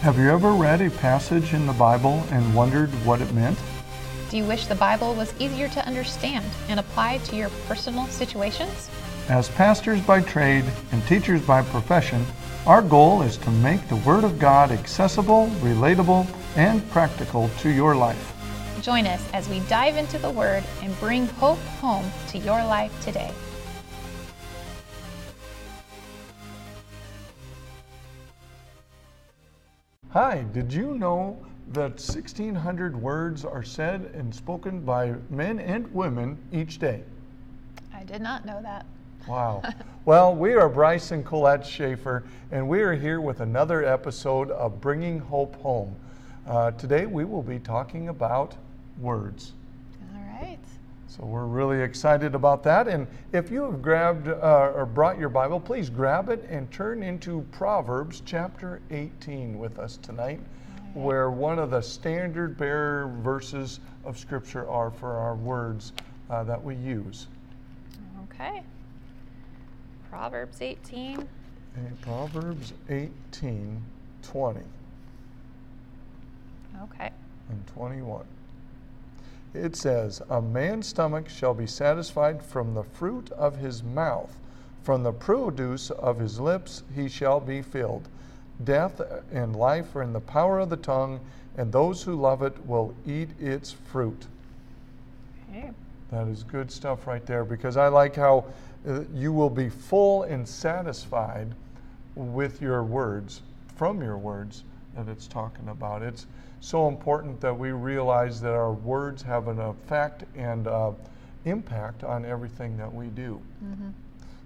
Have you ever read a passage in the Bible and wondered what it meant? Do you wish the Bible was easier to understand and apply to your personal situations? As pastors by trade and teachers by profession, our goal is to make the Word of God accessible, relatable, and practical to your life. Join us as we dive into the Word and bring hope home to your life today. Hi, did you know that 1,600 words are said and spoken by men and women each day? I did not know that. Wow. well, we are Bryce and Colette Schaffer, and we are here with another episode of Bringing Hope Home. Uh, today we will be talking about words. Right. So we're really excited about that. And if you have grabbed uh, or brought your Bible, please grab it and turn into Proverbs chapter 18 with us tonight, where one of the standard bearer verses of Scripture are for our words uh, that we use. Okay. Proverbs 18. And Proverbs 18 20 Okay. and 21. It says, A man's stomach shall be satisfied from the fruit of his mouth, from the produce of his lips he shall be filled. Death and life are in the power of the tongue, and those who love it will eat its fruit. Okay. That is good stuff right there because I like how uh, you will be full and satisfied with your words, from your words that it's talking about. It's so important that we realize that our words have an effect and uh, impact on everything that we do.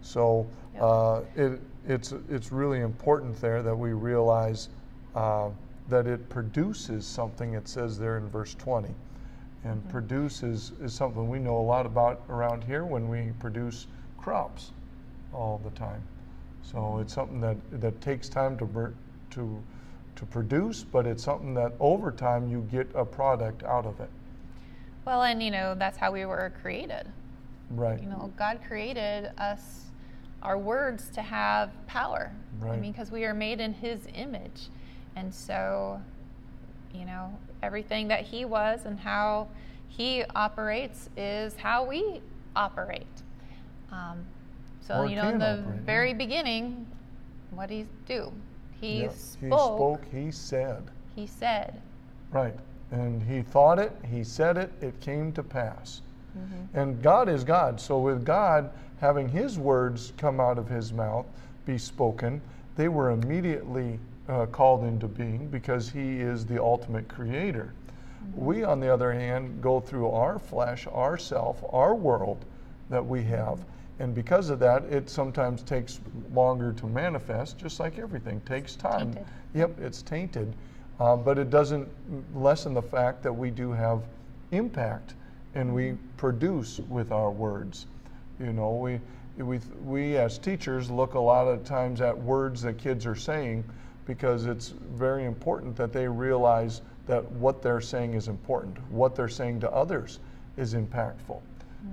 So Yep. uh, it, it's, it's really important there that we realize uh, that it produces something, it says there in verse 20. And produce is, is something we know a lot about around here when we produce crops all the time. So it's something that, that takes time to, to, to produce, but it's something that over time you get a product out of it. Well, and you know, that's how we were created. Right. You know, God created us, our words, to have power. Right. I mean, because we are made in His image. And so, you know, everything that He was and how He operates is how we operate. Um, so, Or you know, in the operate, yeah. very beginning, what did He do? He Yep. spoke, He spoke, he said. He said. Right. And he thought it, he said it, it came to pass. Mm-hmm. And God is God. So, with God having his words come out of his mouth, be spoken, they were immediately uh, called into being because he is the ultimate creator. Mm-hmm. We, on the other hand, go through our flesh, our self, our world that we have. And because of that, it sometimes takes longer to manifest, just like everything takes time. tainted. Yep, it's tainted. Uh, but it doesn't lessen the fact that we do have impact and we produce with our words. You know, we, we, we as teachers look a lot of times at words that kids are saying because it's very important that they realize that what they're saying is important. What they're saying to others is impactful.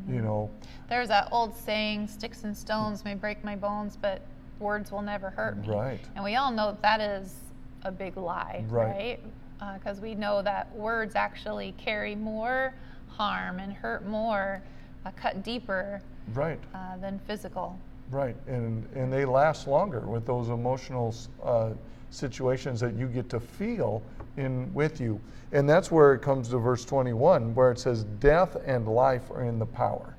You know, There's that old saying, sticks and stones may break my bones, but words will never hurt me. Right. And we all know that is a big lie, Right. right? Because we know that words actually carry more harm and hurt more, uh, cut deeper right. uh, than physical. Right, and and they last longer with those emotional uh, situations that you get to feel in with you, and that's where it comes to verse 21, where it says, "Death and life are in the power."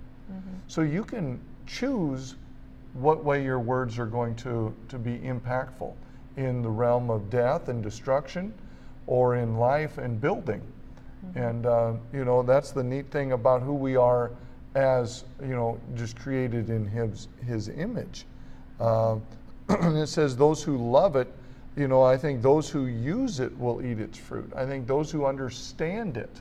So you can choose what way your words are going to to be impactful in the realm of death and destruction, or in life and building. And uh, you know that's the neat thing about who we are as you know just created in his his image. Uh, it says those who love it, you know, I think those who use it will eat its fruit. I think those who understand it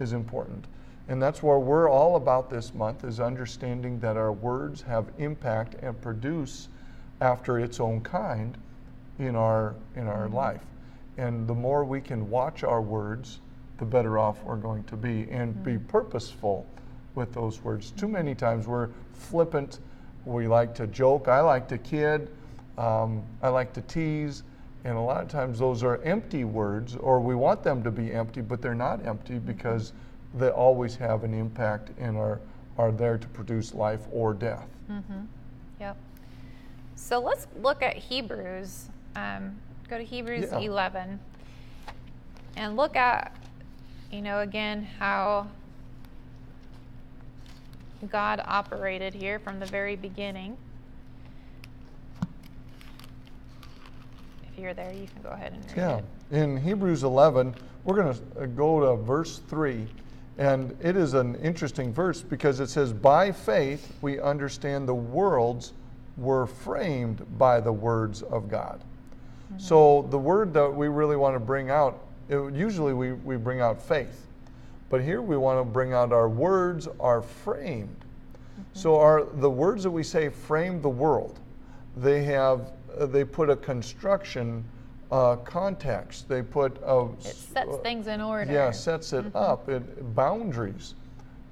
is important. And that's where we're all about this month is understanding that our words have impact and produce after its own kind in our in our mm-hmm. life. And the more we can watch our words, the better off we're going to be and be mm-hmm. purposeful with those words. Too many times we're flippant, we like to joke, I like to kid, um, I like to tease, And a lot of times those are empty words, or we want them to be empty, but they're not empty because they always have an impact and are, are there to produce life or death. Mm-hmm. Yep. So let's look at Hebrews. Um, go to Hebrews Yeah. 11 and look at, you know, again, how God operated here from the very beginning. You're there, you can go ahead and read Yeah. it. In Hebrews 11, we're going to uh, go to verse 3. And it is an interesting verse because it says, By faith we understand the worlds were framed by the words of God. Mm-hmm. So the word that we really want to bring out, it, usually we, we bring out faith. But here we want to bring out our words are framed. Mm-hmm. So our the words that we say frame the world. They have uh, they put a construction uh, context. They put a It sets things in order. yeah sets it up. It boundaries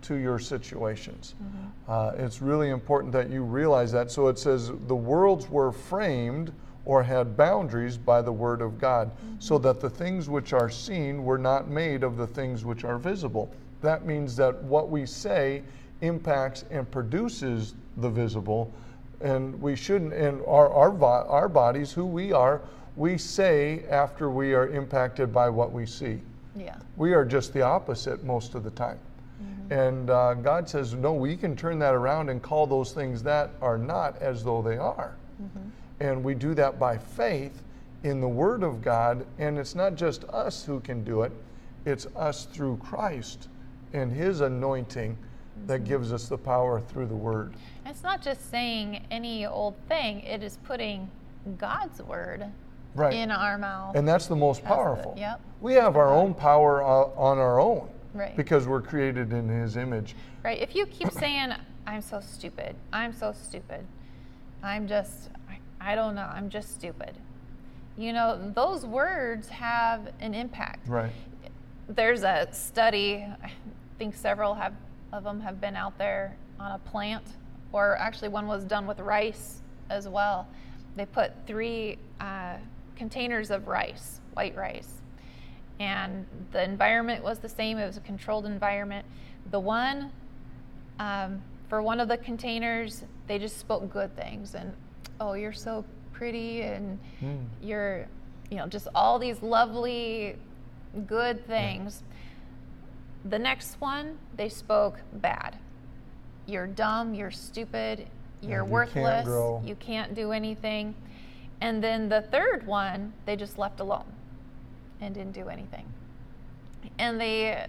to your situations. Uh, it's really important that you realize that. So it says the worlds were framed or had boundaries by the word of God, so that the things which are seen were not made of the things which are visible. That means that what we say impacts and produces the visible, and we shouldn't. And our our, vo- our bodies, who we are, we say after we are impacted by what we see. Yeah. We are just the opposite most of the time. Mm. And uh, God says, no, we can turn that around and call those things that are not as though they are. Mm. And we do that by faith in the Word of God. And it's not just us who can do it, it's us through Christ and His anointing that gives us the power through the Word. It's not just saying any old thing, it is putting God's word Right. in our mouth. And that's the most That's the- powerful. yep. We have our own power uh, on our own Right. because we're created in His image. Right. If you keep saying, I'm so stupid, I'm so stupid, I'm just, I, I don't know, I'm just stupid, you know, those words have an impact. Right. There's a study, I think several have, of them have been out there on a plant, or actually one was done with rice as well. They put three uh, containers of rice, white rice, and the environment was the same. It was a controlled environment. The one um, for one of the containers, they just spoke good things and, oh, you're so pretty and Mm. you're, you know, just all these lovely, good things. The next one, they spoke bad. You're dumb. You're stupid. You're you can't worthless. You can't do anything. And then the third one, they just left alone and didn't do anything. And they,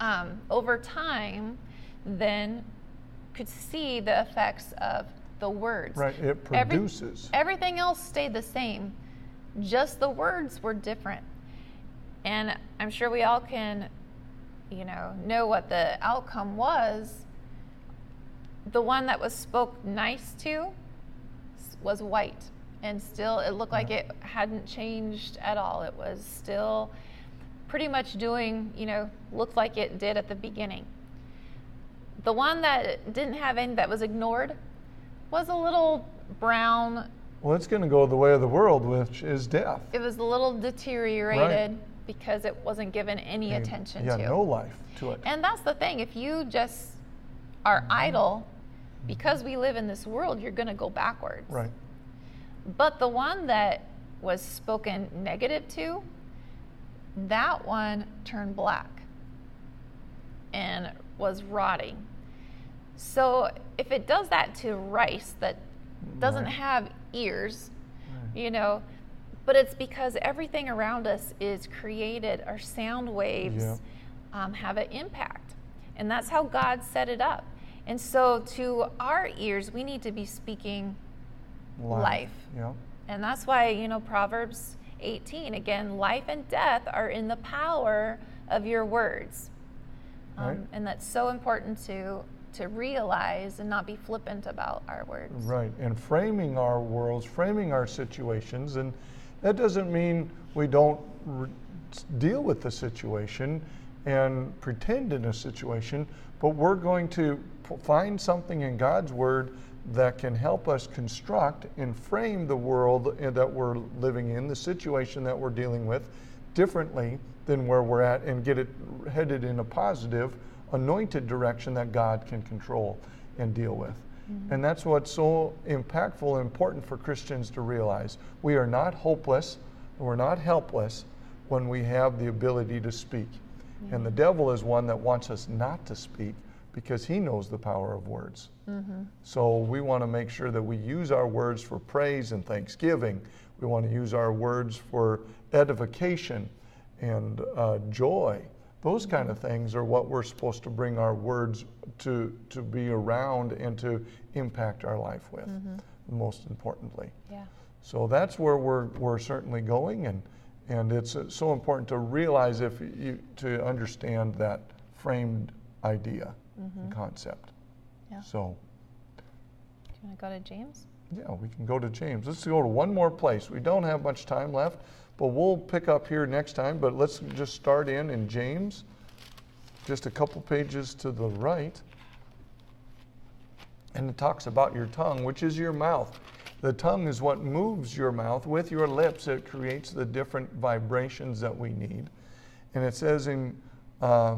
um, over time, then could see the effects of the words. Right. It Every- produces. everything else stayed the same, just the words were different. And I'm sure we all can, you know, know what the outcome was. The one that was spoke nice to was white, and still it looked like it hadn't changed at all. It was still pretty much doing, you know, looked like it did at the beginning. The one that didn't have any, that was ignored, was a little brown. Well, it's going to go the way of the world, which is death. It was a little deteriorated because it wasn't given any And- attention yeah, to. Yeah, no life to it. And that's the thing. If you just are idle, because we live in this world, you're going to go backwards. right. But the one that was spoken negative to, that one turned black and was rotting. So if it does that to rice that doesn't Right. have ears, Right. you know, but it's because everything around us is created, our sound waves Yeah. um, have an impact. And that's how God set it up. And so to our ears, we need to be speaking life. Yeah. and that's why, you know, Proverbs 18, again, life and death are in the power of your words. Um, Right. And that's so important to, to realize and not be flippant about our words. Right. And framing our worlds, framing our situations. And that doesn't mean we don't re- deal with the situation and pretend in a situation, but we're going to p- find something in God's Word that can help us construct and frame the world eh, that we're living in, the situation that we're dealing with, differently than where we're at and get it headed in a positive, anointed direction that God can control and deal with. Mm-hmm. And that's what's so impactful and important for Christians to realize. We are not hopeless, we're not helpless when we have the ability to speak. Mm-hmm. And the devil is one that wants us not to speak because he knows the power of words. Mm-hmm. So we want to make sure that we use our words for praise and thanksgiving. We want to use our words for edification and uh, joy. Those kind of things are what we're supposed to bring our words to, to be around and to impact our life with, mm-hmm. most importantly. Yeah. So that's where we're, we're certainly going, and, and it's uh, so important to realize if you, to understand that framed idea mm-hmm. and concept. Yeah. So. Do you want to go to James? Yeah, we can go to James. Let's go to one more place. We don't have much time left, but we'll pick up here next time. But let's just start in in James, just a couple pages to the right. And it talks about your tongue, which is your mouth. The tongue is what moves your mouth. With your lips, it creates the different vibrations that we need. And it says in uh,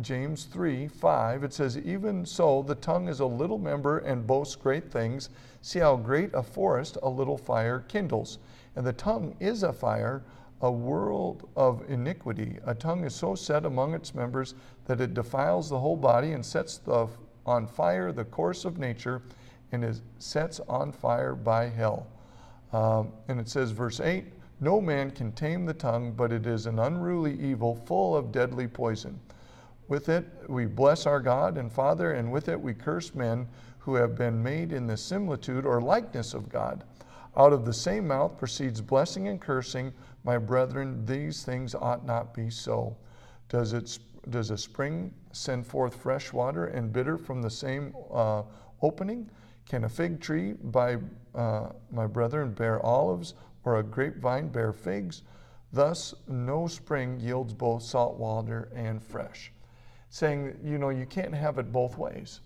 James 3 5, it says, Even so, the tongue is a little member and boasts great things. See how great a forest a little fire kindles. And the tongue is a fire, a world of iniquity. A tongue is so set among its members that it defiles the whole body and sets the, on fire the course of nature and is sets on fire by hell. Um, and it says, verse 8 No man can tame the tongue, but it is an unruly evil full of deadly poison. With it we bless our God and Father, and with it we curse men who have been made in the similitude or likeness of God. Out of the same mouth proceeds blessing and cursing. My brethren, these things ought not be so. Does, it, does a spring send forth fresh water and bitter from the same uh, opening? Can a fig tree, by uh, my brethren, bear olives, or a grapevine bear figs? Thus, no spring yields both salt water and fresh saying, you know, you can't have it both ways.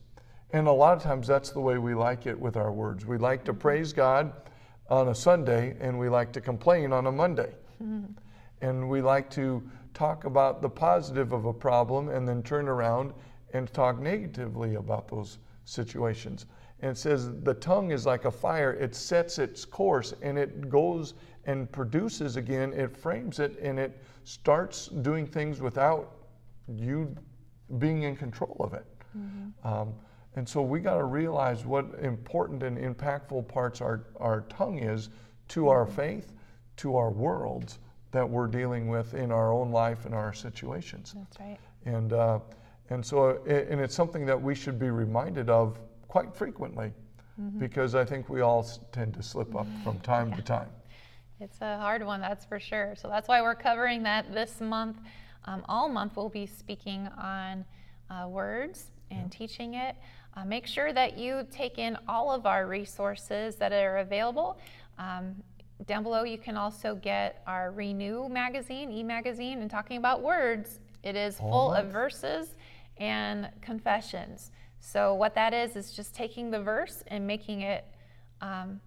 And a lot of times that's the way we like it with our words. We like to praise God on a Sunday and we like to complain on a Monday. Mm-hmm. And we like to talk about the positive of a problem and then turn around and talk negatively about those situations. And it says the tongue is like a fire, it sets its course and it goes and produces again, it frames it and it starts doing things without you being in control of it. Mm-hmm. Um, and so we got to realize what important and impactful parts our, our tongue is to mm-hmm. our faith, to our worlds that we're dealing with in our own life and our situations. That's right. And, uh, and so, and it's something that we should be reminded of quite frequently mm-hmm. because I think we all tend to slip up from time yeah. to time. It's a hard one, that's for sure. So that's why we're covering that this month. Um, all month we'll be speaking on uh, words and yeah. teaching it. Uh, make sure that you take in all of our resources that are available. Um, down below, you can also get our Renew magazine, e magazine, and talking about words. It is all full of verses and confessions. So, what that is, is just taking the verse and making it, um,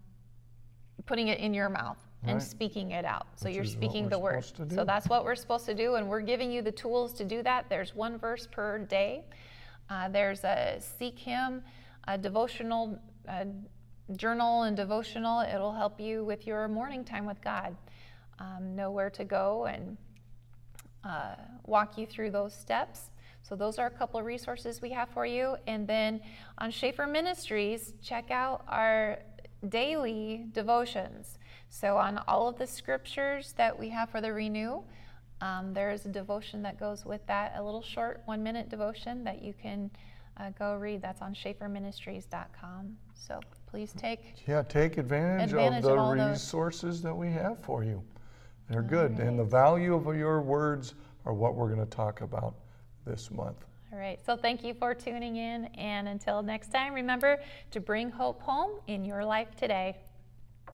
putting it in your mouth and right. speaking it out. So Which you're speaking the word. So that's what we're supposed to do, and we're giving you the tools to do that. There's one verse per day. Uh, there's a Seek Him, a devotional a journal and devotional. It'll help you with your morning time with God. Um, know where to go and uh, walk you through those steps. So those are a couple of resources we have for you. And then on Schaffer Ministries, check out our daily devotions. So, on all of the scriptures that we have for the renew, um, there is a devotion that goes with that, a little short one minute devotion that you can uh, go read. That's on schafferministries.com. So, please take yeah take advantage, advantage of the of resources those. that we have for you. They're good, right. and the value of your words are what we're going to talk about this month. All right, so thank you for tuning in, and until next time, remember to bring hope home in your life today.